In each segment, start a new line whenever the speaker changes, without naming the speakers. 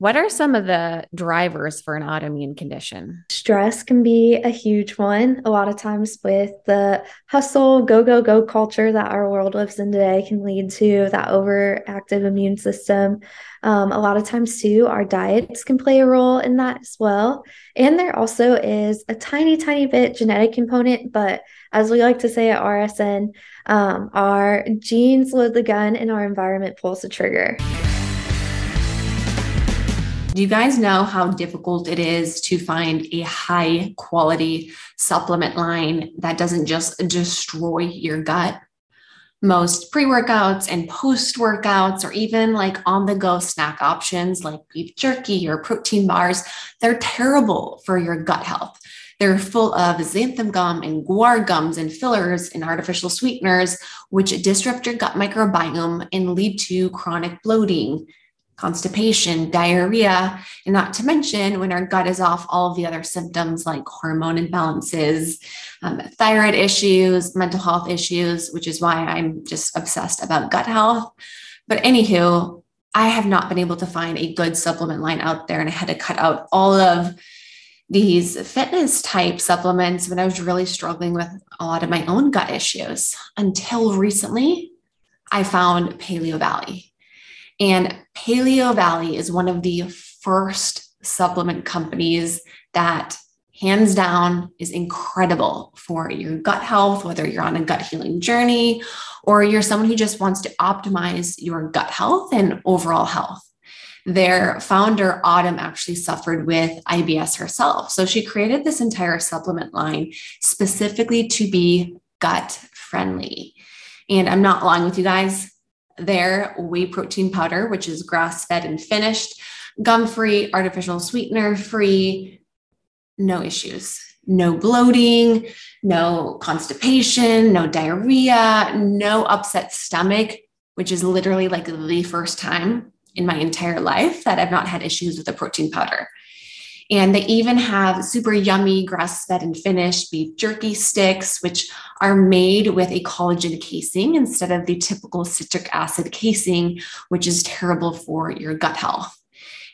What are some of the drivers for an autoimmune condition?
Stress can be a huge one. A lot of times, with the hustle, go, go, go culture that our world lives in today, can lead to that overactive immune system. Um, a lot of times, too, our diets can play a role in that as well. And there also is a tiny, tiny bit genetic component, but as we like to say at RSN, um, our genes load the gun and our environment pulls the trigger.
Do you guys know how difficult it is to find a high quality supplement line that doesn't just destroy your gut? Most pre workouts and post workouts, or even like on the go snack options like beef jerky or protein bars, they're terrible for your gut health. They're full of xanthan gum and guar gums and fillers and artificial sweeteners, which disrupt your gut microbiome and lead to chronic bloating, constipation, diarrhea, and not to mention when our gut is off, all of the other symptoms like hormone imbalances, um, thyroid issues, mental health issues, which is why I'm just obsessed about gut health. But anywho, I have not been able to find a good supplement line out there, and I had to cut out all of these fitness type supplements when I was really struggling with a lot of my own gut issues until recently I found Paleovalley. And Paleovalley is one of the first supplement companies that hands down is incredible for your gut health, whether you're on a gut healing journey or you're someone who just wants to optimize your gut health and overall health. Their founder, Autumn, actually suffered with IBS herself. So she created this entire supplement line specifically to be gut friendly. And I'm not lying with you guys, their whey protein powder, which is grass fed and finished, gum free, artificial sweetener free, no issues. No bloating, no constipation, no diarrhea, no upset stomach, which is literally like the first time in my entire life that I've not had issues with a protein powder. And they even have super yummy grass fed and finished beef jerky sticks, which are made with a collagen casing instead of the typical citric acid casing, which is terrible for your gut health.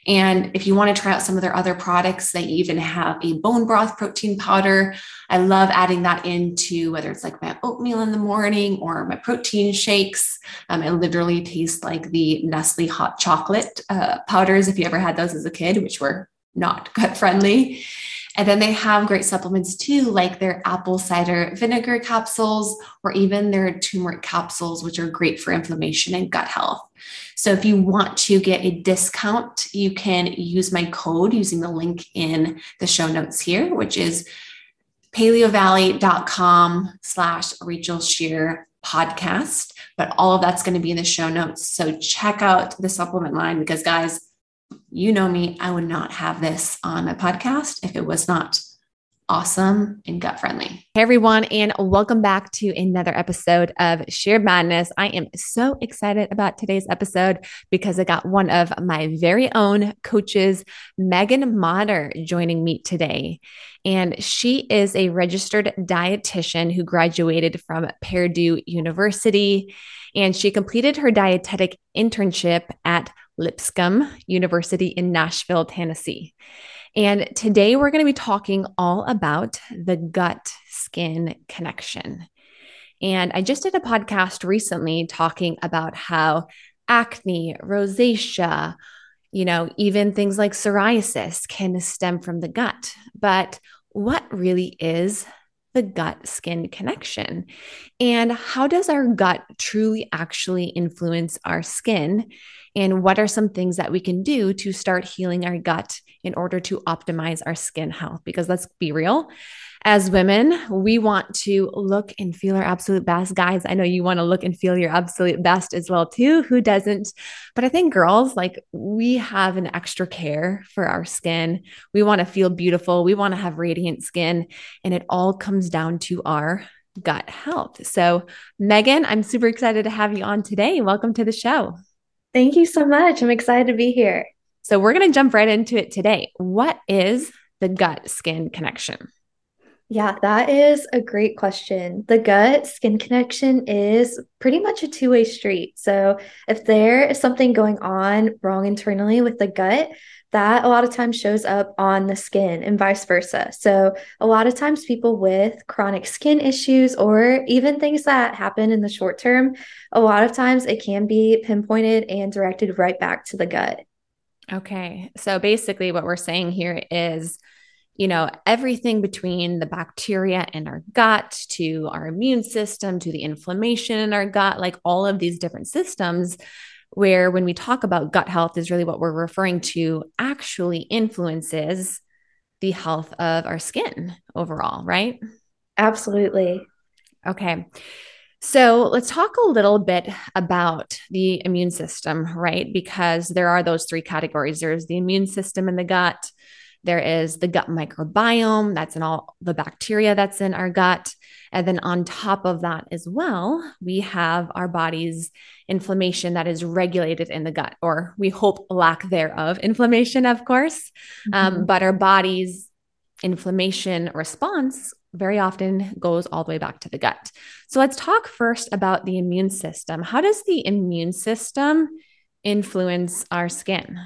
And if you want to try out some of their other products, they even have a bone broth protein powder. I love adding that into whether it's like my oatmeal in the morning or my protein shakes. Um, it literally tastes like the Nestle hot chocolate uh, powders, if you ever had those as a kid, which were not gut friendly. And then they have great supplements too, like their apple cider vinegar capsules or even their turmeric capsules, which are great for inflammation and gut health. So if you want to get a discount, you can use my code using the link in the show notes here, which is paleovalley.com slash Rachel Shear podcast. But all of that's going to be in the show notes. So check out the supplement line because, guys, you know me, I would not have this on my podcast if it was not awesome and gut friendly.
Hey everyone, and welcome back to another episode of Sheer Madness. I am so excited about today's episode because I got one of my very own coaches, Megan Motter, joining me today. And she is a registered dietitian who graduated from Purdue University. And she completed her dietetic internship at Lipscomb University in Nashville, Tennessee. And today we're going to be talking all about the gut skin connection. And I just did a podcast recently talking about how acne, rosacea, you know, even things like psoriasis can stem from the gut. But what really is the gut skin connection? And how does our gut truly actually influence our skin? And what are some things that we can do to start healing our gut in order to optimize our skin health? Because let's be real, as women, we want to look and feel our absolute best. Guys, I know you want to look and feel your absolute best as well too. Who doesn't? But I think girls, like we have an extra care for our skin. We want to feel beautiful. We want to have radiant skin, and it all comes down to our gut health. So, Megan, I'm super excited to have you on today. Welcome to the show.
Thank you so much. I'm excited to be here.
So, we're going to jump right into it today. What is the gut skin connection?
Yeah, that is a great question. The gut skin connection is pretty much a two way street. So, if there is something going on wrong internally with the gut, that a lot of times shows up on the skin and vice versa. So, a lot of times people with chronic skin issues or even things that happen in the short term, a lot of times it can be pinpointed and directed right back to the gut.
Okay. So, basically, what we're saying here is you know, everything between the bacteria in our gut to our immune system to the inflammation in our gut, like all of these different systems, where when we talk about gut health, is really what we're referring to actually influences the health of our skin overall, right?
Absolutely.
Okay. So let's talk a little bit about the immune system, right? Because there are those three categories there's the immune system in the gut, there is the gut microbiome, that's in all the bacteria that's in our gut. And then on top of that as well, we have our body's inflammation that is regulated in the gut, or we hope lack thereof inflammation, of course. Um, mm-hmm. Um, but our body's inflammation response very often goes all the way back to the gut. So let's talk first about the immune system. How does the immune system influence our skin?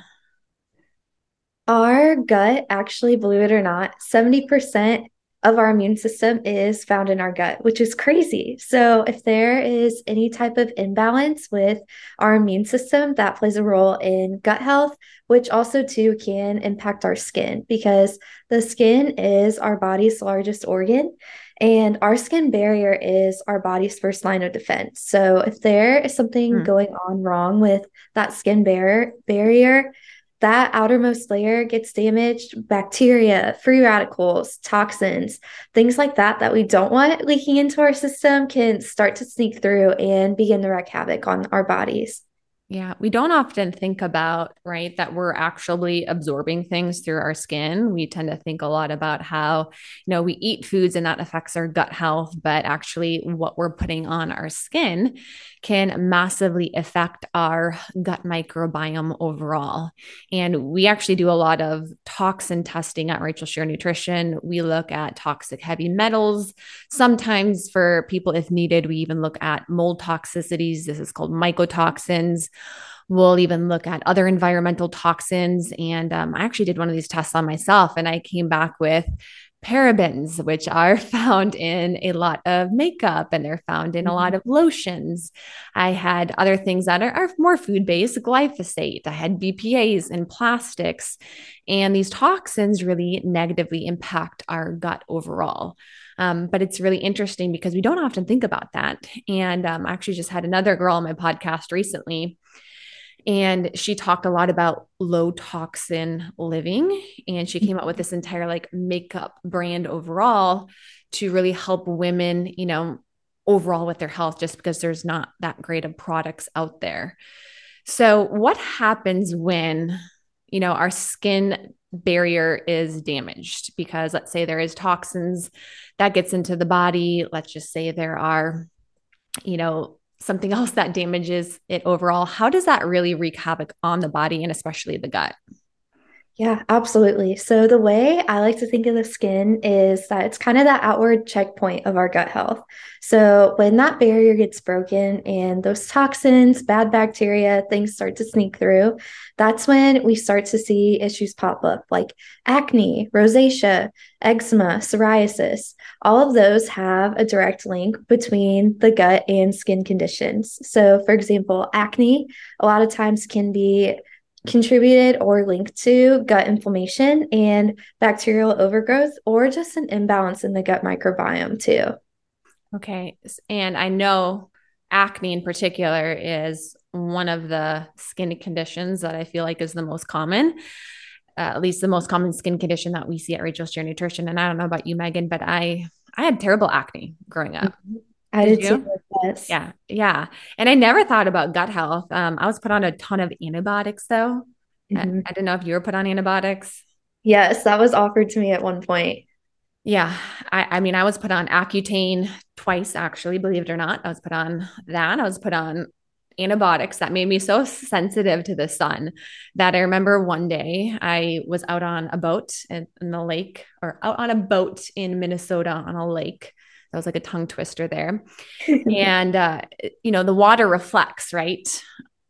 Our gut, actually, believe it or not, 70% of our immune system is found in our gut, which is crazy. So, if there is any type of imbalance with our immune system, that plays a role in gut health, which also too can impact our skin because the skin is our body's largest organ. And our skin barrier is our body's first line of defense. So if there is something hmm. going on wrong with that skin barrier, barrier, that outermost layer gets damaged, bacteria, free radicals, toxins, things like that that we don't want leaking into our system can start to sneak through and begin to wreak havoc on our bodies.
Yeah, we don't often think about, right, that we're actually absorbing things through our skin. We tend to think a lot about how, you know, we eat foods and that affects our gut health, but actually what we're putting on our skin can massively affect our gut microbiome overall. And we actually do a lot of toxin testing at Rachel Shear Nutrition. We look at toxic heavy metals. Sometimes for people, if needed, we even look at mold toxicities. This is called mycotoxins. We'll even look at other environmental toxins. And um, I actually did one of these tests on myself, and I came back with parabens, which are found in a lot of makeup and they're found in a lot mm-hmm. of lotions. I had other things that are, are more food based, glyphosate. I had BPAs in plastics. And these toxins really negatively impact our gut overall. Um, but it's really interesting because we don't often think about that. And um, I actually just had another girl on my podcast recently and she talked a lot about low toxin living. And she came up with this entire like makeup brand overall to really help women you know overall with their health just because there's not that great of products out there. So what happens when you know our skin barrier is damaged? Because let's say there is toxins that gets into the body. Let's just say there are you know something else that damages it overall, how does that really wreak havoc on the body and especially the gut?
Yeah, absolutely. So, the way I like to think of the skin is that it's kind of that outward checkpoint of our gut health. So, when that barrier gets broken and those toxins, bad bacteria, things start to sneak through, that's when we start to see issues pop up like acne, rosacea, eczema, psoriasis. All of those have a direct link between the gut and skin conditions. So, for example, acne a lot of times can be contributed or linked to gut inflammation and bacterial overgrowth or just an imbalance in the gut microbiome too.
Okay. And I know acne in particular is one of the skin conditions that I feel like is the most common. Uh, at least the most common skin condition that we see at Rachel's Shear Nutrition. And I don't know about you, Megan, but I I had terrible acne growing up.
Mm-hmm. I did, did too. Yes.
Yeah. Yeah. And I never thought about gut health. Um, I was put on a ton of antibiotics though. Mm-hmm. I, I didn't know if you were put on antibiotics.
Yes, that was offered to me at one point.
Yeah. I, I mean, I was put on Accutane twice, actually, believe it or not. I was put on that. I was put on antibiotics that made me so sensitive to the sun that I remember one day I was out on a boat in, in the lake or out on a boat in Minnesota on a lake. That was like a tongue twister there. and, uh, you know, the water reflects, right,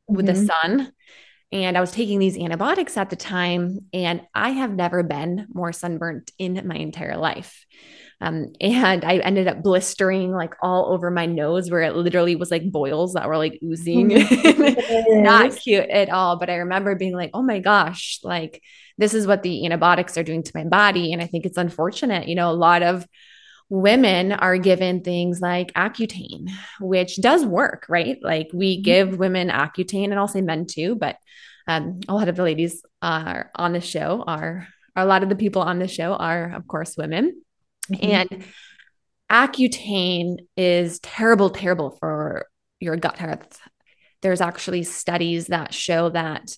with mm-hmm. the sun. And I was taking these antibiotics at the time, and I have never been more sunburnt in my entire life. Um, and I ended up blistering like all over my nose where it literally was like boils that were like oozing. Oh Not cute at all. But I remember being like, oh my gosh, like this is what the antibiotics are doing to my body. And I think it's unfortunate. You know, a lot of women are given things like Accutane, which does work, right? Like we mm-hmm. give women Accutane, and I'll say men too, but um, a lot of the ladies are on the show are, a lot of the people on the show are, of course, women. Mm-hmm. And Accutane is terrible, terrible for your gut health. There's actually studies that show that,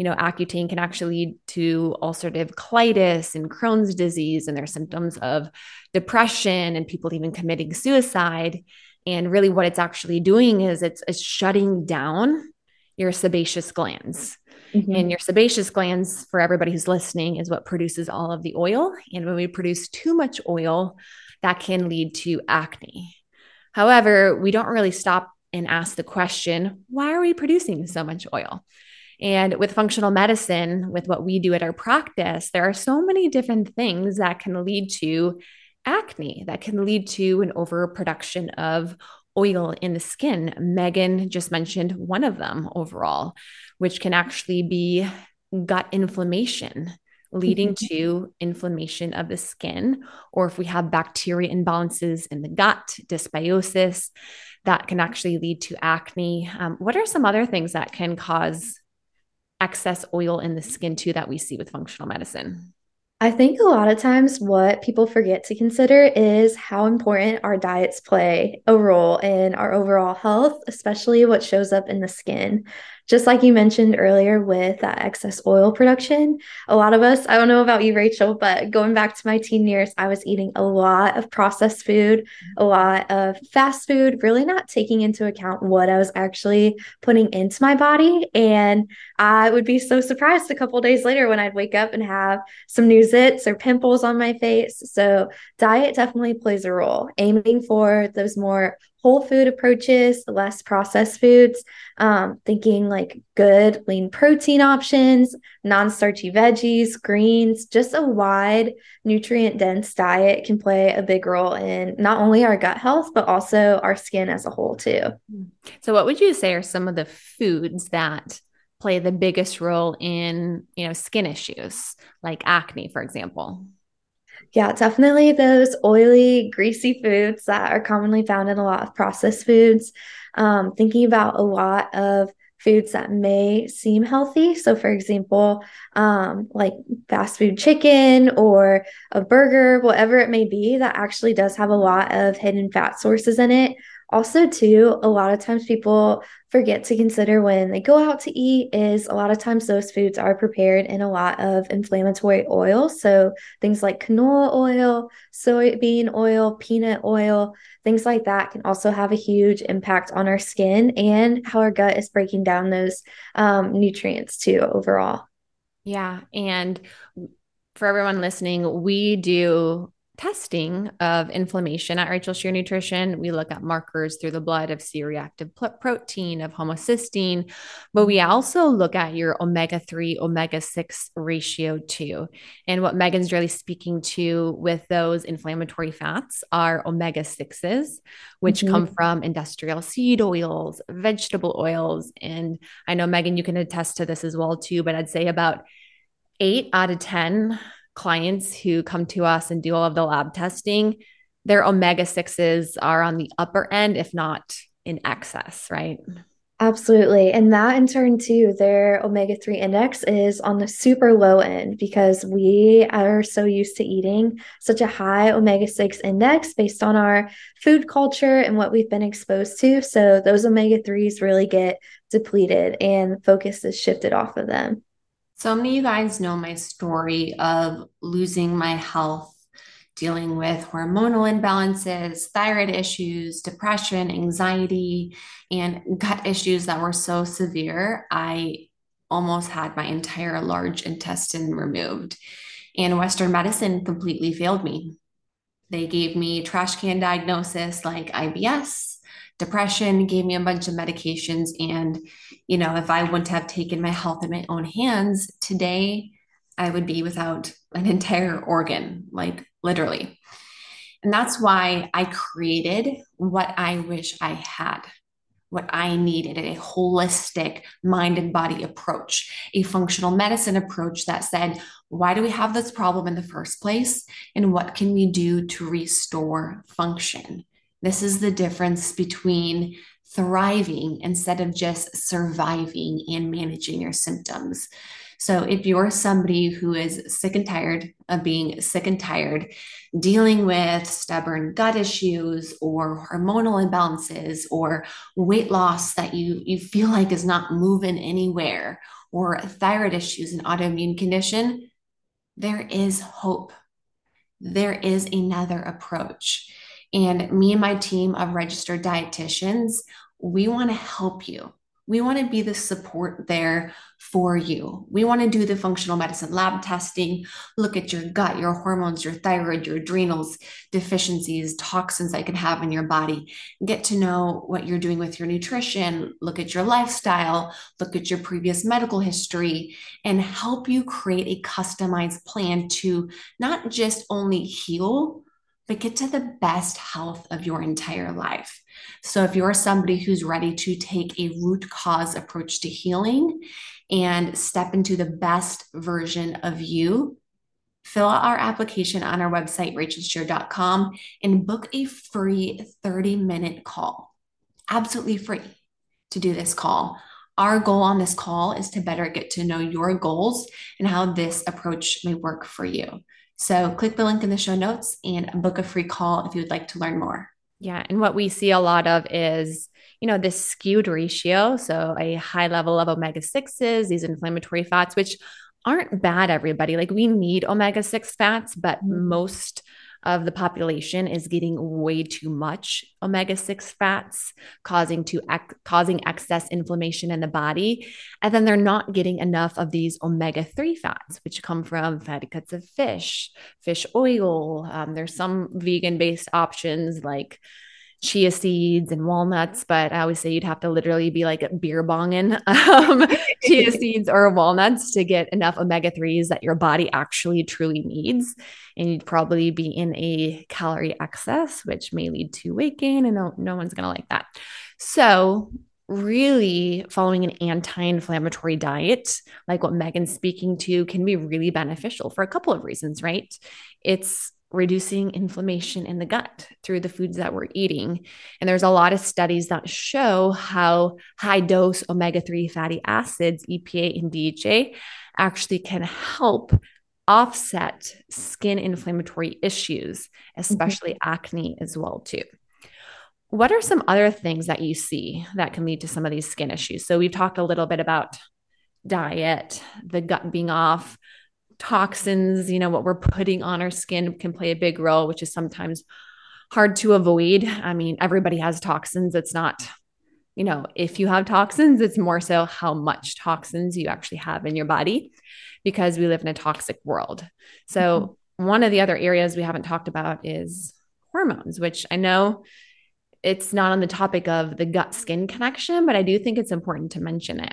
you know, Accutane can actually lead to ulcerative colitis and Crohn's disease, and there's symptoms of depression and people even committing suicide. And really, what it's actually doing is it's, it's shutting down your sebaceous glands. Mm-hmm. And your sebaceous glands, for everybody who's listening, is what produces all of the oil. And when we produce too much oil, that can lead to acne. However, we don't really stop and ask the question why are we producing so much oil? And with functional medicine, with what we do at our practice, there are so many different things that can lead to acne, that can lead to an overproduction of oil in the skin. Megan just mentioned one of them overall, which can actually be gut inflammation leading mm-hmm. to inflammation of the skin, or if we have bacteria imbalances in the gut, dysbiosis, that can actually lead to acne. Um, what are some other things that can cause excess oil in the skin too that we see with functional medicine?
I think a lot of times what people forget to consider is how important our diets play a role in our overall health, especially what shows up in the skin just like you mentioned earlier with that excess oil production, a lot of us, I don't know about you, Rachel, but going back to my teen years, I was eating a lot of processed food, a mm-hmm. lot of fast food, really not taking into account what I was actually putting into my body. And I would be so surprised a couple days later when I'd wake up and have some new zits or pimples on my face. So, diet definitely plays a role, aiming for those more whole food approaches, less processed foods, um, thinking like good lean protein options, non starchy veggies, greens, just a wide nutrient dense diet can play a big role in not only our gut health, but also our skin as a whole, too.
So, what would you say are some of the foods that? play the biggest role in you know skin issues like acne for example
yeah, definitely those oily, greasy foods that are commonly found in a lot of processed foods. Um, thinking about a lot of foods that may seem healthy. So, for example, um, like fast food chicken or a burger, whatever it may be, that actually does have a lot of hidden fat sources in it also too a lot of times people forget to consider when they go out to eat is a lot of times those foods are prepared in a lot of inflammatory oil. So things like canola oil soybean oil peanut oil things like that can also have a huge impact on our skin and how our gut is breaking down those um, nutrients too overall.
Yeah and for everyone listening we do testing of inflammation at Rachel Shear Nutrition. We look at markers through the blood of C reactive protein, of homocysteine, but we also look at your omega 3, omega 6 ratio too. And what Megan's really speaking to with those inflammatory fats are omega 6s, which mm-hmm. come from industrial seed oils, vegetable oils. And I know, Megan, you can attest to this as well too, but I'd say about eight out of 10 clients who come to us and do all of the lab testing, their omega 6s are on the upper end, if not in excess, right?
Absolutely. And that in turn, too, their omega 3 index is on the super low end because we are so used to eating such a high omega 6 index based on our food culture and what we've been exposed to. So those omega 3s really get depleted and focus is shifted off of them.
So many of you guys know my story of losing my health dealing with hormonal imbalances, thyroid issues, depression, anxiety, and gut issues that were so severe. I almost had my entire large intestine removed. And Western medicine completely failed me. They gave me trash can diagnosis like IBS, depression, gave me a bunch of medications. And, you know, if I wouldn't have taken my health in my own hands today, I would be without an entire organ, like literally. And that's why I created what I wish I had what I needed a holistic mind and body approach, a functional medicine approach that said, why do we have this problem in the first place? And what can we do to restore function? This is the difference between thriving instead of just surviving and managing your symptoms. So, if you're somebody who is sick and tired of being sick and tired, dealing with stubborn gut issues or hormonal imbalances or weight loss that you, you feel like is not moving anywhere, or thyroid issues and autoimmune condition, there is hope. There is another approach. And me and my team of registered dietitians, we want to help you. We want to be the support there for you. We want to do the functional medicine lab testing, look at your gut, your hormones, your thyroid, your adrenals, deficiencies, toxins that can have in your body, get to know what you're doing with your nutrition, look at your lifestyle, look at your previous medical history, and help you create a customized plan to not just only heal, but get to the best health of your entire life. So, if you're somebody who's ready to take a root cause approach to healing and step into the best version of you, fill out our application on our website, rachelshear.com, and book a free 30 minute call. Absolutely free to do this call. Our goal on this call is to better get to know your goals and how this approach may work for you. So, click the link in the show notes and book a free call if you would like to learn more.
Yeah. And what we see a lot of is, you know, this skewed ratio. So a high level of omega 6s, these inflammatory fats, which aren't bad, everybody. Like we need omega 6 fats, but mm-hmm. most of the population is getting way too much omega-6 fats causing to causing excess inflammation in the body. And then they're not getting enough of these omega-3 fats which come from fatty cuts of fish fish oil. Um, there's some vegan based options like chia seeds and walnuts, but I always say you'd have to literally be like beer bonging um, chia seeds or walnuts to get enough omega 3s that your body actually truly needs. And you'd probably be in a calorie excess, which may lead to weight gain, and no, no one's going to like that. So, really following an anti-inflammatory diet like what megan's speaking to can be really beneficial for a couple of reasons right it's reducing inflammation in the gut through the foods that we're eating. And there's a lot of studies that show how high dose omega 3 fatty acids, EPA and DHA, actually can help offset skin inflammatory issues, especially mm-hmm. acne as well too. What are some other things that you see that can lead to some of these skin issues? So we've talked a little bit about diet, the gut being off, toxins, you know, what we're putting on our skin can play a big role, which is sometimes hard to avoid. I mean, everybody has toxins. It's not, you know, if you have toxins, it's more so how much toxins you actually have in your body because we live in a toxic world. So, mm-hmm. one of the other areas we haven't talked about is hormones, which I know it's not on the topic of the gut skin connection, but I do think it's important to mention it.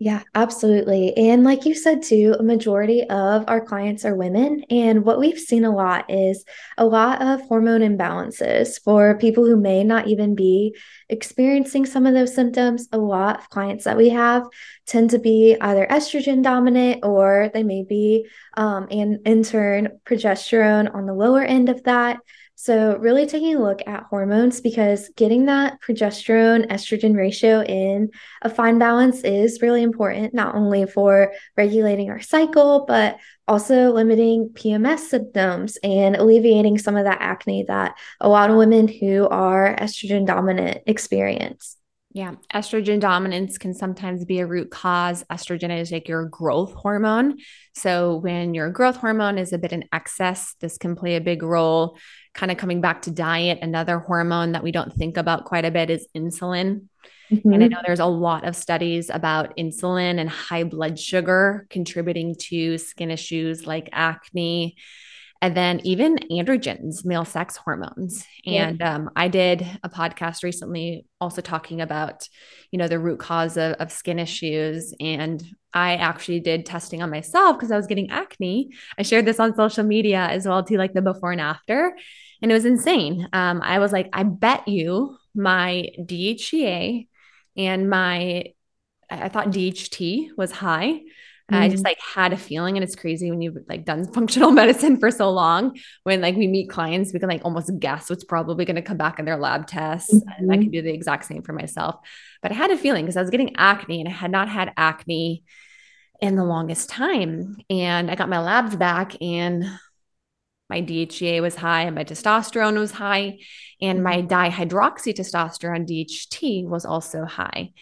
Yeah, absolutely. And like you said too, a majority of our clients are women. And what we've seen a lot is a lot of hormone imbalances for people who may not even be experiencing some of those symptoms. A lot of clients that we have tend to be either estrogen dominant or they may be, um, and in turn, progesterone on the lower end of that. So, really taking a look at hormones because getting that progesterone estrogen ratio in a fine balance is really important, not only for regulating our cycle, but also limiting PMS symptoms and alleviating some of that acne that a lot of women who are estrogen dominant experience.
Yeah, estrogen dominance can sometimes be a root cause. Estrogen is like your growth hormone. So, when your growth hormone is a bit in excess, this can play a big role. Kind of coming back to diet, another hormone that we don't think about quite a bit is insulin. Mm-hmm. And I mm-hmm. know there's a lot of studies about insulin and high blood sugar contributing to skin issues like acne and then even androgens, male sex hormones. And um, I did a podcast recently also talking about, you know, the root cause of, of skin issues. And I actually did testing on myself because I was getting acne. I shared this on social media as well to like the before and after. And it was insane. Um, I was like, I bet you my DHEA and my, I thought DHT was high. Mm-hmm. I just mm. like had a feeling, and it's crazy when you've like done functional medicine for so long. When like we meet clients, we can like almost guess what's probably going to come back in their lab tests, mm-hmm. and I can do the exact same for myself. But I had a feeling because I was getting acne, and I had not had acne in the longest time. And I got my labs back, and my DHEA was high, and my testosterone was high, and my mm-hmm. dihydroxytestosterone DHT was also high.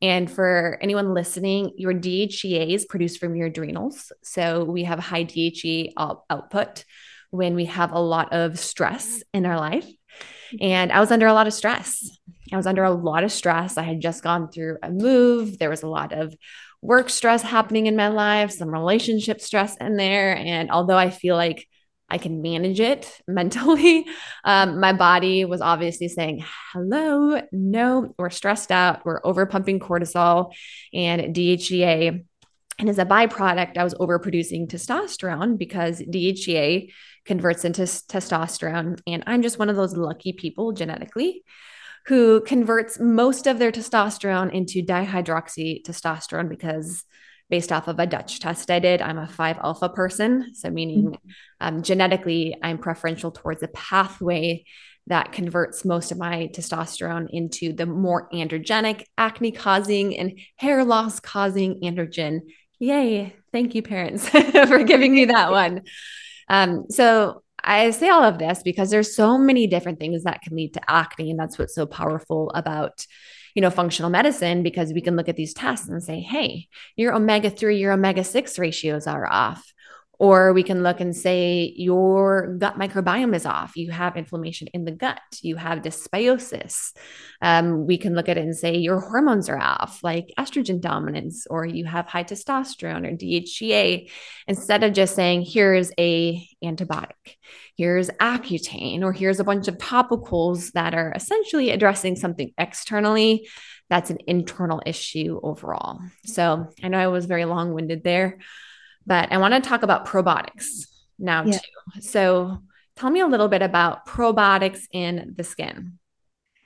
And for anyone listening, your DHEA is produced from your adrenals. So we have high DHEA output when we have a lot of stress in our life. And I was under a lot of stress. I was under a lot of stress. I had just gone through a move. There was a lot of work stress happening in my life, some relationship stress in there. And although I feel like I can manage it mentally. Um, my body was obviously saying, hello, no, we're stressed out, we're over pumping cortisol and DHEA. And as a byproduct, I was overproducing testosterone because DHEA converts into testosterone. And I'm just one of those lucky people genetically who converts most of their testosterone into dihydroxy testosterone because based off of a Dutch test I did. I'm a 5 alpha person. So, meaning mm-hmm. um, genetically, I'm preferential towards a pathway that converts most of my testosterone into the more androgenic, acne causing, and hair loss causing androgen. Yay. Thank you, parents, for giving me that one. Um, so, I say all of this because there's so many different things that can lead to acne. And that's what's so powerful about you know, functional medicine because we can look at these tests and say, hey, your omega 3, your omega 6 ratios are off. Or we can look and say your gut microbiome is off. You have inflammation in the gut. You have dysbiosis. Um, we can look at it and say your hormones are off, like estrogen dominance, or you have high testosterone or DHEA. Instead of just saying here's a antibiotic, here's Accutane, or here's a bunch of topicals that are essentially addressing something externally that's an internal issue overall. So I know I was very long winded there. But I want to talk about probiotics now yeah. too. So tell me a little bit about probiotics in the skin.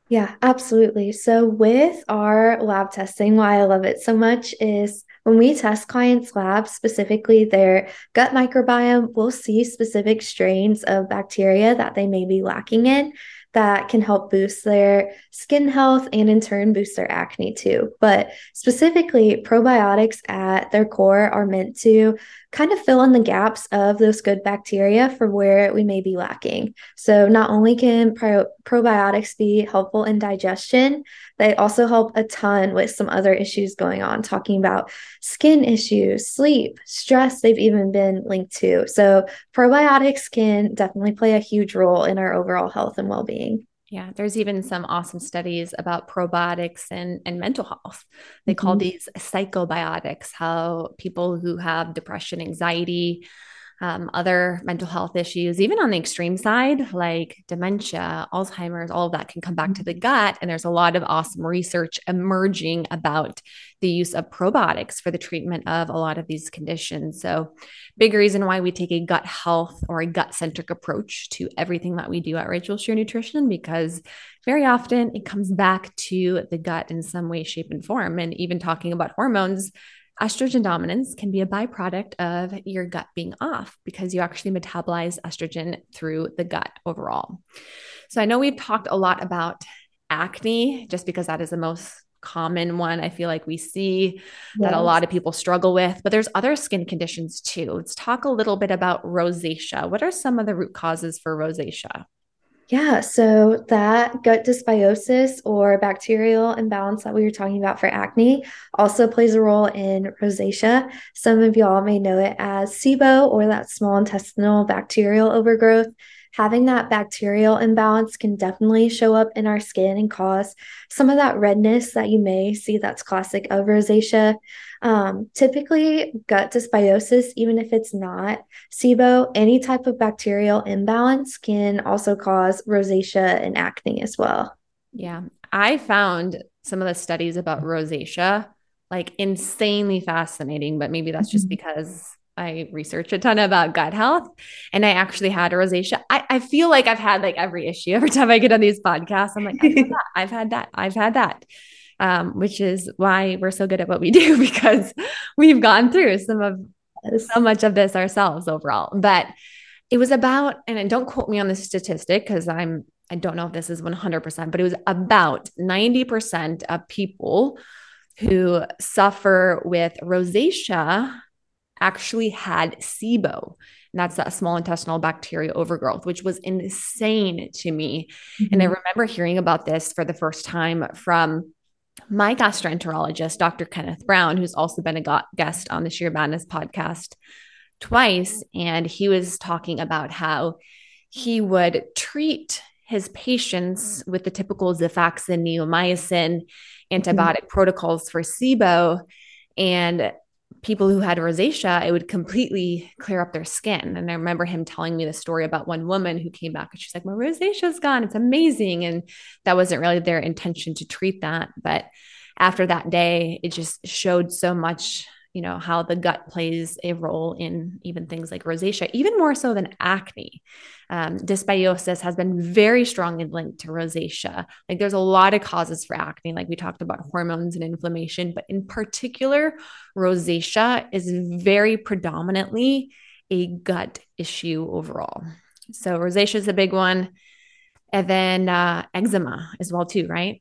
Yeah, absolutely. So, with our lab testing, why I love it so much is when we test clients' labs, specifically their gut microbiome, we'll see specific strains of bacteria that they may be lacking in that can help boost their skin health and in turn boost their acne too. But specifically, probiotics at their core are meant to kind of fill in the gaps of those good bacteria for where we may be lacking. So, not only can pro- probiotics be helpful in digestion, they also help a ton with some other issues going on, talking about skin issues, sleep, stress, they've even been linked to. So, probiotics can definitely play a huge role in our overall health and well being.
Yeah, there's even some awesome studies about probiotics and, and mental health. They mm-hmm. call these psychobiotics, how people who have depression, anxiety, um, other mental health issues, even on the extreme side, like dementia, Alzheimer's, all of that can come back to the mm-hmm. gut. And there's a lot of awesome research emerging about the use of probiotics for the treatment of a lot of these conditions. So, big reason why we take a gut health or a gut centric approach to everything that we do at Rachel Shear Nutrition, because very often it comes back to the gut in some way, shape, and form. And even talking about hormones, estrogen dominance can be a byproduct of your gut being off because you actually metabolize estrogen through the gut overall. So I know we've talked a lot about acne just because that is the most common one I feel like we see yes. that a lot of people struggle with, but there's other skin conditions too. Let's talk a little bit about rosacea. What are some of the root causes for rosacea?
Yeah, so that gut dysbiosis or bacterial imbalance that we were talking about for acne also plays a role in rosacea. Some of y'all may know it as SIBO or that small intestinal bacterial overgrowth having that bacterial imbalance can definitely show up in our skin and cause some of that redness that you may see that's classic of rosacea. Um, typically, gut dysbiosis, even if it's not SIBO, any type of bacterial imbalance can also cause rosacea and acne as well.
Yeah. I found some of the studies about rosacea like insanely fascinating, but maybe that's just mm-hmm. because I research a ton about gut health and I actually had a rosacea. I, I feel like I've had like every issue every time I get on these podcasts. I'm like, I've had that. I've had that. Um, which is why we're so good at what we do because we've gone through some of so much of this ourselves overall. But it was about, and don't quote me on the statistic because I'm I don't know if this is 100%, but it was about 90% of people who suffer with rosacea actually had SIBO. And that's that small intestinal bacteria overgrowth, which was insane to me. Mm-hmm. And I mm-hmm. remember hearing about this for the first time from my gastroenterologist, Dr. Kenneth Brown, who's also been a guest on the Sheer Madness podcast twice. And he was talking about how he would treat his patients with the typical Xifaxan, neomycin, antibiotic mm-hmm. protocols for SIBO. And people who had rosacea, it would completely clear up their skin. And I remember him telling me the story about one woman who came back and she's like, My rosacea's gone. It's amazing. And that wasn't really their intention to treat that. But after that day, it just showed so much you know how the gut plays a role in even things like rosacea even more so than acne. Um, dysbiosis has been very strongly linked to rosacea. Like there's a lot of causes for acne like we talked about hormones and inflammation but in particular rosacea is very predominantly a gut issue overall. So rosacea is a big one. And then uh, eczema as well too right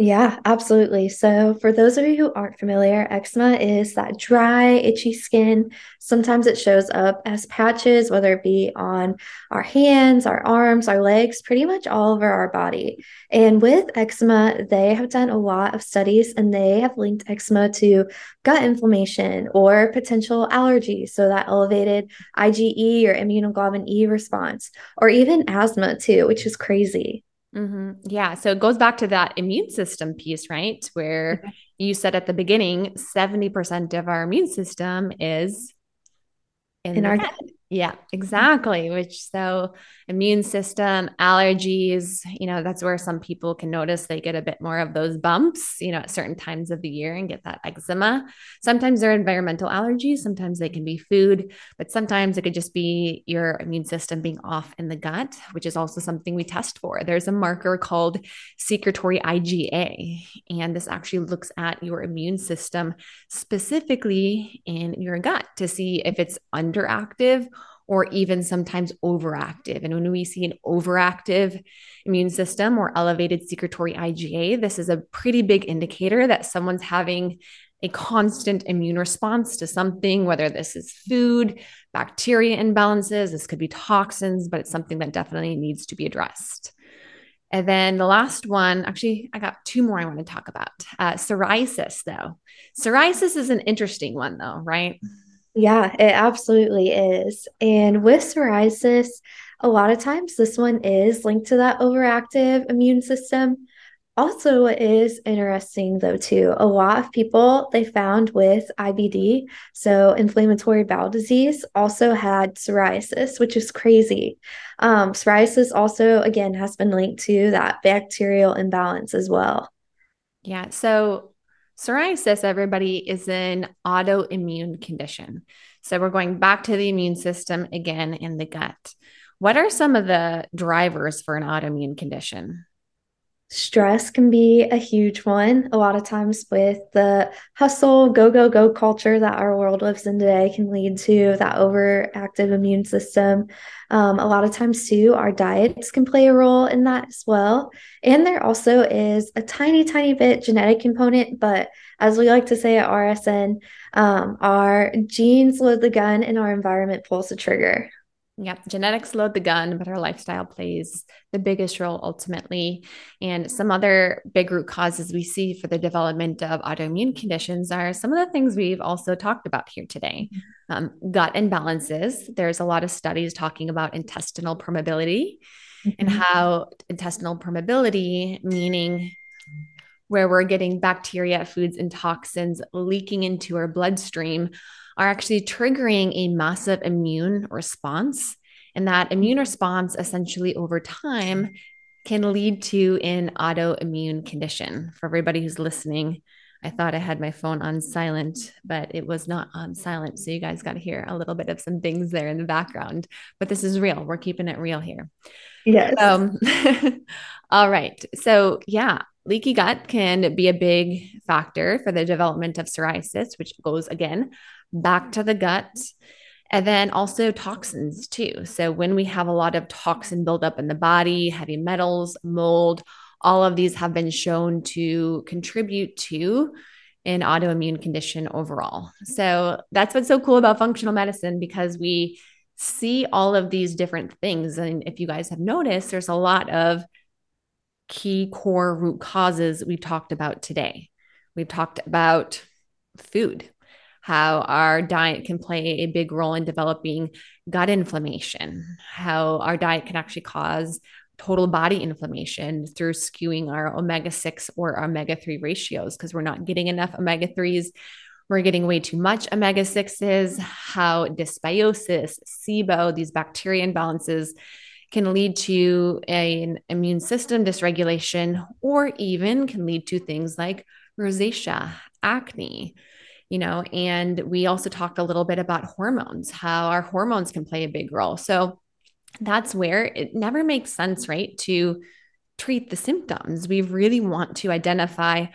yeah, absolutely. So, for those of you who aren't familiar, eczema is that dry, itchy skin. Sometimes it shows up as patches, whether it be on our hands, our arms, our legs, pretty much all over our body. And with eczema, they have done a lot of studies and they have linked eczema to gut inflammation or potential allergies. So, that elevated IgE or immunoglobulin E response, or even asthma too, which is crazy.
Mm-hmm. Yeah. So it goes back to that immune system piece, right? Where you said at the beginning, 70% of our immune system is in, in our head. Yeah, exactly. Which so immune system, allergies, you know, that's where some people can notice they get a bit more of those bumps, you know, at certain times of the year and get that eczema. Sometimes they're environmental allergies, sometimes they can be food, but sometimes it could just be your immune system being off in the gut, which is also something we test for. There's a marker called secretory IgA, and this actually looks at your immune system specifically in your gut to see if it's underactive or even sometimes overactive. And when we see an overactive immune system or elevated secretory IgA, this is a pretty big indicator that someone's having a constant immune response to something, whether this is food, bacteria imbalances, this could be toxins, but it's something that definitely needs to be addressed. And then the last one, actually, I got two more I want to talk about. Uh, psoriasis, though. Psoriasis is an interesting one, though, right?
Yeah, it absolutely is. And with psoriasis, a lot of times this one is linked to that overactive immune system. Also, what is interesting though, too, a lot of people they found with IBD, so inflammatory bowel disease, also had psoriasis, which is crazy. Um, psoriasis also, again, has been linked to that bacterial imbalance as well.
Yeah. So Psoriasis, everybody, is an autoimmune condition. So we're going back to the immune system again in the gut. What are some of the drivers for an autoimmune condition?
Stress can be a huge one. A lot of times, with the hustle, go, go, go culture that our world lives in today, can lead to that overactive immune system. Um, a lot of times, too, our diets can play a role in that as well. And there also is a tiny, tiny bit genetic component, but as we like to say at RSN, um, our genes load the gun and our environment pulls the trigger.
Yep, genetics load the gun, but our lifestyle plays the biggest role ultimately. And some other big root causes we see for the development of autoimmune conditions are some of the things we've also talked about here today. Um, gut imbalances. There's a lot of studies talking about intestinal permeability mm-hmm. and how intestinal permeability, meaning where we're getting bacteria, foods, and toxins leaking into our bloodstream, are actually triggering a massive immune response. And that immune response, essentially over time, can lead to an autoimmune condition. For everybody who's listening, I thought I had my phone on silent, but it was not on silent. So you guys got to hear a little bit of some things there in the background. But this is real. We're keeping it real here.
Yes.
Um, all right. So, yeah, leaky gut can be a big factor for the development of psoriasis, which goes again back to the gut. And then also toxins too. So when we have a lot of toxin buildup in the body, heavy metals, mold, all of these have been shown to contribute to an autoimmune condition overall. So that's what's so cool about functional medicine because we see all of these different things. And if you guys have noticed, there's a lot of key core root causes we've talked about today. We've talked about food, how our diet can play a big role in developing gut inflammation, how our diet can actually cause total body inflammation through skewing our omega 6 or omega 3 ratios because we're not getting enough omega 3s. We're getting way too much omega 6s, how dysbiosis, SIBO, these bacteria imbalances can lead to an immune system dysregulation or even can lead to things like rosacea, acne, you know, and we also talked a little bit about hormones, how our hormones can play a big role. So that's where it never makes sense, right, to treat the symptoms. We really want to identify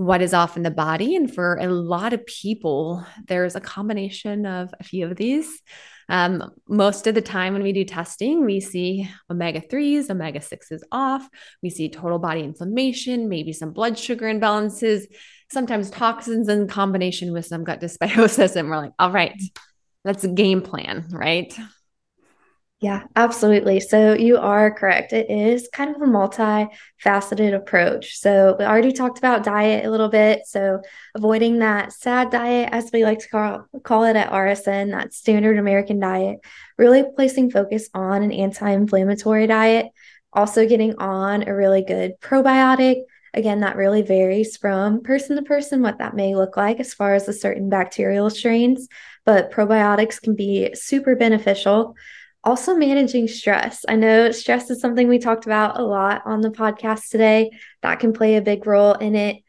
what is off in the body. And for a lot of people, there's a combination of a few of these. Um, most of the time when we do testing, we see omega 3s, omega 6s off. We see total body inflammation, maybe some blood sugar imbalances, sometimes toxins in combination with some gut dysbiosis. And we're like, all right, that's a game plan, right?
Yeah, absolutely. So you are correct. It is kind of a multifaceted approach. So we already talked about diet a little bit. So avoiding that SAD diet, as we like to call, call it at RSN, that standard American diet, really placing focus on an anti-inflammatory diet, also getting on a really good probiotic. Again, that really varies from person to person, what that may look like as far as the certain bacterial strains, but probiotics can be super beneficial also managing stress. I know stress is something we talked about a lot on the podcast today. That can play a big role in it.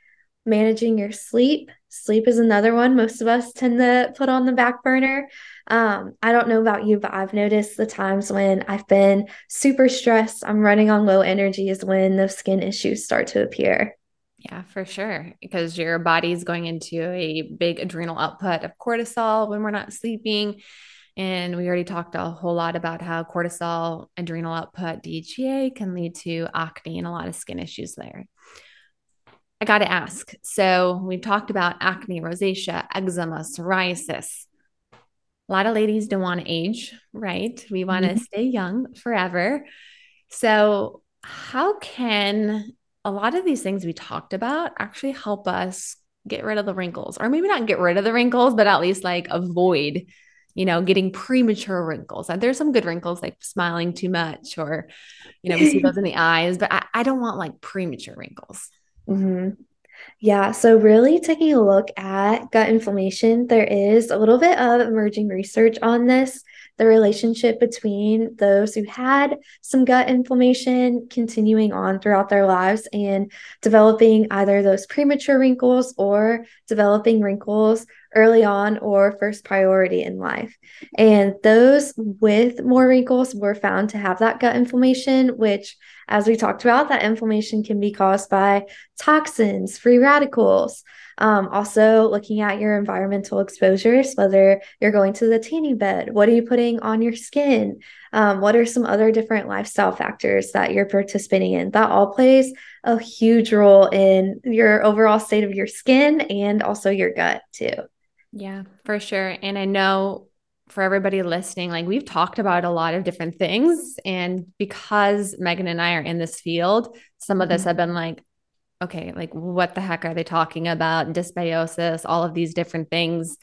Managing your sleep. Sleep is another one most of us tend to put on the back burner. Um, I don't know about you, but I've noticed the times when I've been super stressed, I'm running on low energy, is when those skin issues start to appear.
Yeah, for sure. Because your body's going into a big adrenal output of cortisol when we're not sleeping and we already talked a whole lot about how cortisol, adrenal output, DHEA can lead to acne and a lot of skin issues there. I got to ask. So, we've talked about acne, rosacea, eczema, psoriasis. A lot of ladies don't want to age, right? We want to mm-hmm. stay young forever. So, how can a lot of these things we talked about actually help us get rid of the wrinkles? Or maybe not get rid of the wrinkles, but at least like avoid you know, getting premature wrinkles. And there's some good wrinkles like smiling too much, or, you know, we see those in the eyes, but I, I don't want like premature wrinkles.
Mm-hmm. Yeah, so really taking a look at gut inflammation, there is a little bit of emerging research on this the relationship between those who had some gut inflammation continuing on throughout their lives and developing either those premature wrinkles or developing wrinkles early on or first priority in life. And those with more wrinkles were found to have that gut inflammation, which, as we talked about, that inflammation can be caused by toxins, free radicals. Um, also, looking at your environmental exposures, whether you're going to the tanning bed, what are you putting on your skin? Um, what are some other different lifestyle factors that you're participating in? That all plays a huge role in your overall state of your skin and also your gut, too.
Yeah, for sure. And I know for everybody listening, like we've talked about a lot of different things. And because Megan and I are in this field, some of this mm-hmm. have been like, okay, like what the heck are they talking about? Dysbiosis, all of these different things.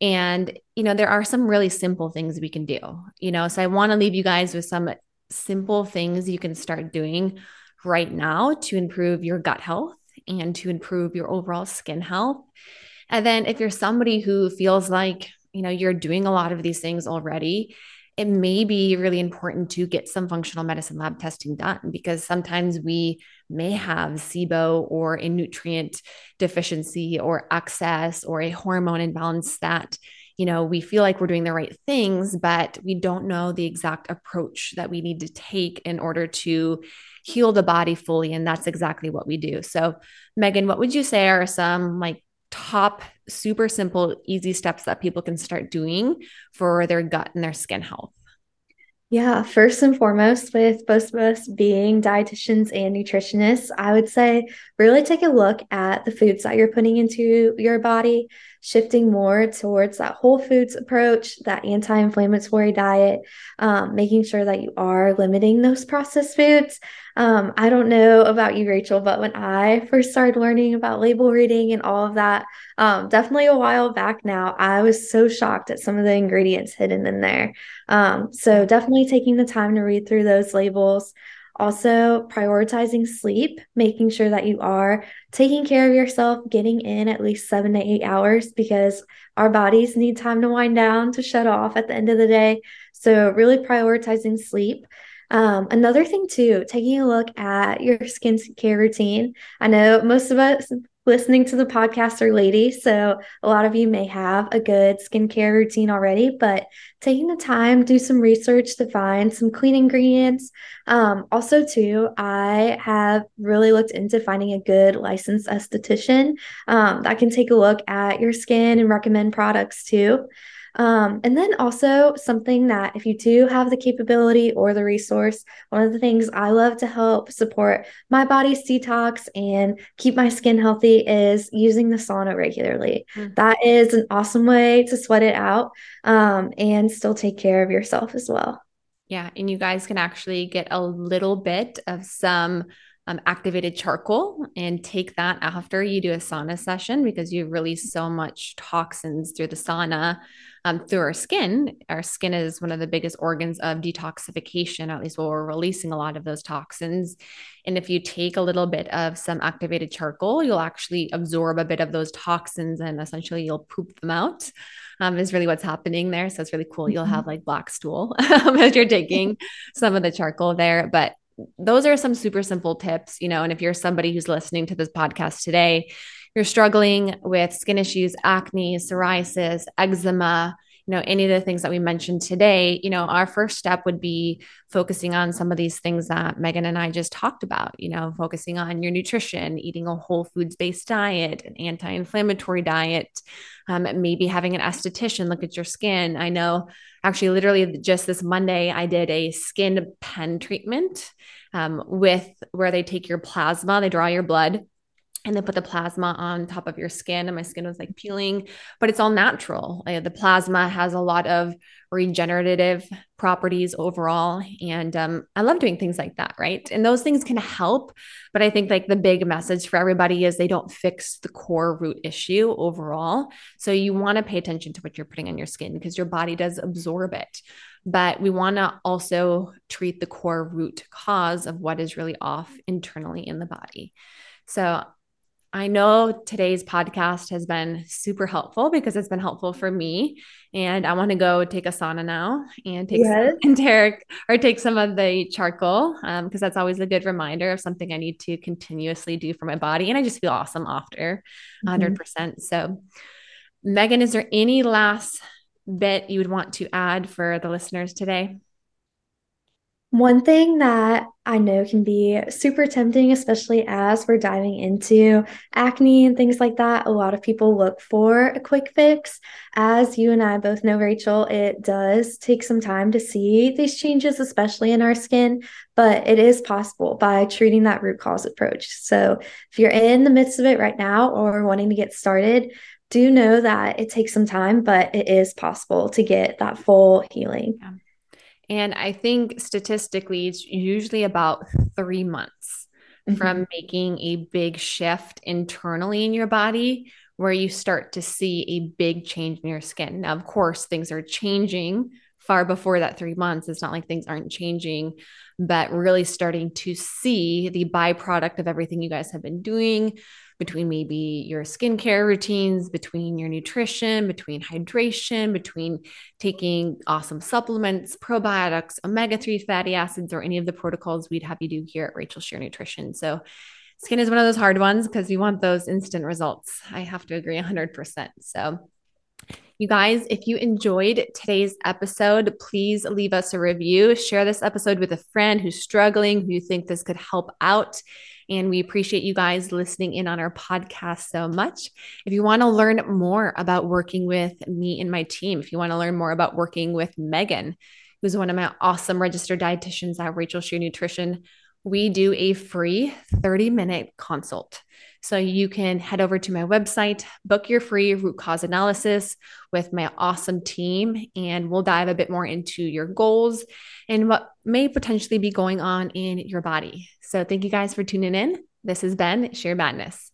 And, you know, there are some really simple things we can do, you know. So I want to leave you guys with some simple things you can start doing right now to improve your gut health and to improve your overall skin health. And then if you're somebody who feels like, you know, you're doing a lot of these things already, it may be really important to get some functional medicine lab testing done because sometimes we may have SIBO or a nutrient deficiency or excess or a hormone imbalance that you know we feel like we're doing the right things but we don't know the exact approach that we need to take in order to heal the body fully. And that's exactly what we do. So megan what would you say are some like top super simple easy steps that people can start doing for their gut and their skin health.
Yeah, first and foremost, with both of us being dietitians and nutritionists, I would say really take a look at the foods that you're putting into your body, shifting more towards that whole foods approach, that anti inflammatory diet, um, making sure that you are limiting those processed foods. Um, I don't know about you, Rachel, but when I first started learning about label reading and all of that, um, definitely a while back now, I was so shocked at some of the ingredients hidden in there. Um, so definitely taking the time to read through those labels. Also, prioritizing sleep, making sure that you are taking care of yourself, getting in at least seven to eight hours because our bodies need time to wind down, to shut off at the end of the day. So, really prioritizing sleep. Um, another thing, too, taking a look at your skincare routine. I know most of us listening to the podcast are ladies, so a lot of you may have a good skincare routine already, but taking the time, do some research to find some clean ingredients. Um, also, too, I have really looked into finding a good licensed esthetician um, that can take a look at your skin and recommend products too. Um, and then also something that if you do have the capability or the resource, one of the things I love to help support my body's detox and keep my skin healthy is using the sauna regularly. Mm-hmm. That is an awesome way to sweat it out um, and still take care of yourself as well.
Yeah. And you guys can actually get a little bit of some um, activated charcoal and take that after you do a sauna session because you release so much toxins through the sauna um, through our skin. Our skin is one of the biggest organs of detoxification, at least where we're releasing a lot of those toxins. And if you take a little bit of some activated charcoal, you'll actually absorb a bit of those toxins and essentially you'll poop them out. Um, is really what's happening there. So it's really cool. You'll have mm-hmm. like black stool as you're taking some of the charcoal there. But those are some super simple tips, you know. And if you're somebody who's listening to this podcast today you're struggling with skin issues, acne, psoriasis, eczema, you know, any of the things that we mentioned today, you know, our first step would be focusing on some of these things that Megan and I just talked about, you know, focusing on your nutrition, eating a whole foods based diet, an anti inflammatory diet, um, maybe having an esthetician look at your skin. I know actually, literally just this Monday, I did a skin pen treatment um, with where they take your plasma, they draw your blood and then put the plasma on top of your skin and my skin was like peeling but it's all natural. The plasma has a lot of regenerative properties overall and um, i love doing things like that right? And those things can help but i think like the big message for everybody is they don't fix the core root issue overall. So you want to pay attention to what you're putting on your skin because your body does absorb it. But we want to also treat the core root cause of what is really off internally in the body. So I know today's podcast has been super helpful because it's been helpful for me. And I want to go take a sauna now and take yes. some enteric or take some of the charcoal because um, that's always a good reminder of something I need to continuously do for my body. And I just feel awesome after mm-hmm. 100%. So, Megan, is there any last bit you would want to add for the listeners today?
One thing that I know can be super tempting, especially as we're diving into acne and things like that. A lot of people look for a quick fix. As you and I both know, Rachel, it does take some time to see these changes, especially in our skin, but it is possible by treating that root cause approach. So if you're in the midst of it right now or wanting to get started, do know that it takes some time, but it is possible to get that full healing. Yeah.
And I think statistically, it's usually about three months mm-hmm. from making a big shift internally in your body where you start to see a big change in your skin. Now, of course, things are changing far before that three months. It's not like things aren't changing, but really starting to see the byproduct of everything you guys have been doing between maybe your skincare routines, between your nutrition, between hydration, between taking awesome supplements, probiotics, omega 3 fatty acids, or any of the protocols we'd have you do here at Rachel Scheer Nutrition. So, skin is one of those hard ones because you want those instant results. I have to agree 100%. So, you guys, if you enjoyed today's episode, please leave us a review. Share this episode with a friend who's struggling, who you think this could help out. And we appreciate you guys listening in on our podcast so much. If you want to learn more about working with me and my team, if you want to learn more about working with Megan, who's one of my awesome registered dietitians at Rachel Scheer Nutrition, we do a free 30 minute consult. So you can head over to my website, book your free root cause analysis with my awesome team, and we'll dive a bit more into your goals and what may potentially be going on in your body. So thank you guys for tuning in. This has been Scheer Madness.